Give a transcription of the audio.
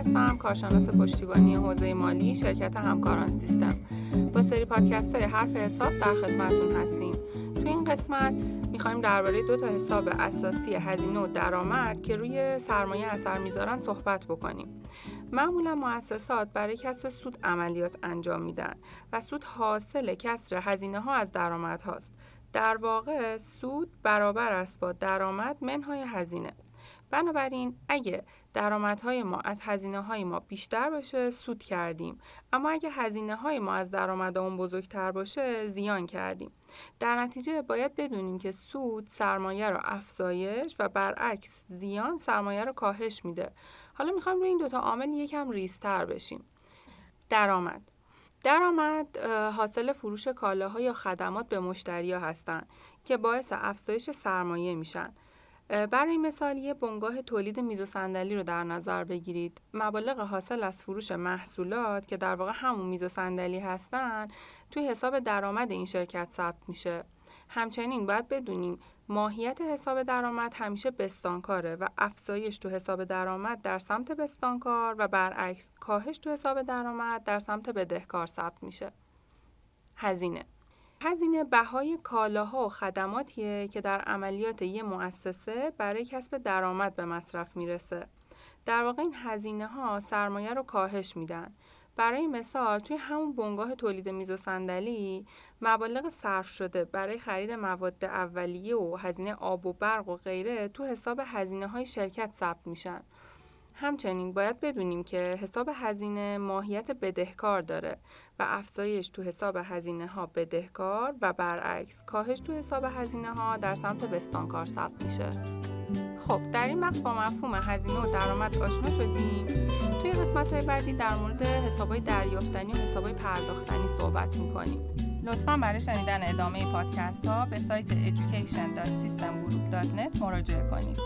هستم کارشناس پشتیبانی حوزه مالی شرکت همکاران سیستم. با سری پادکست های حرف حساب در خدمتتون هستیم. تو این قسمت می‌خوایم درباره دو تا حساب اساسی هزینه و درآمد که روی سرمایه اثر می‌ذارن صحبت بکنیم. معمولا مؤسسات برای کسب سود عملیات انجام میدن و سود حاصل کسر هزینه ها از درآمد هاست در واقع سود برابر است با درآمد منهای هزینه. بنابراین اگه درآمدهای ما از هزینه های ما بیشتر باشه سود کردیم. اما اگه هزینه های ما از درآمد اون بزرگتر باشه زیان کردیم. در نتیجه باید بدونیم که سود سرمایه رو افزایش و برعکس زیان سرمایه رو کاهش میده. حالا می‌خوایم روی این دوتا عامل یکم ریستر بشیم. درآمد. درآمد حاصل فروش کالاها یا خدمات به مشتریا هستند که باعث افزایش سرمایه میشن. برای مثال یه بنگاه تولید میز و صندلی رو در نظر بگیرید مبالغ حاصل از فروش محصولات که در واقع همون میز و صندلی هستن توی حساب درآمد این شرکت ثبت میشه همچنین باید بدونیم ماهیت حساب درآمد همیشه بستانکاره و افزایش تو حساب درآمد در سمت بستانکار و برعکس کاهش تو حساب درآمد در سمت بدهکار ثبت میشه. هزینه هزینه بهای کالاها و خدماتیه که در عملیات یه مؤسسه برای کسب درآمد به مصرف می‌رسه. در واقع این هزینه ها سرمایه رو کاهش میدن برای مثال توی همون بنگاه تولید میز و صندلی مبالغ صرف شده برای خرید مواد اولیه و هزینه آب و برق و غیره تو حساب هزینه های شرکت ثبت میشن همچنین باید بدونیم که حساب هزینه ماهیت بدهکار داره و افزایش تو حساب هزینه ها بدهکار و برعکس کاهش تو حساب هزینه ها در سمت بستانکار ثبت میشه. خب در این بخش با مفهوم هزینه و درآمد آشنا شدیم. توی قسمت های بعدی در مورد حسابای دریافتنی و حسابای پرداختنی صحبت می‌کنیم. لطفا برای شنیدن ادامه پادکست ها به سایت education.systemgroup.net مراجعه کنید.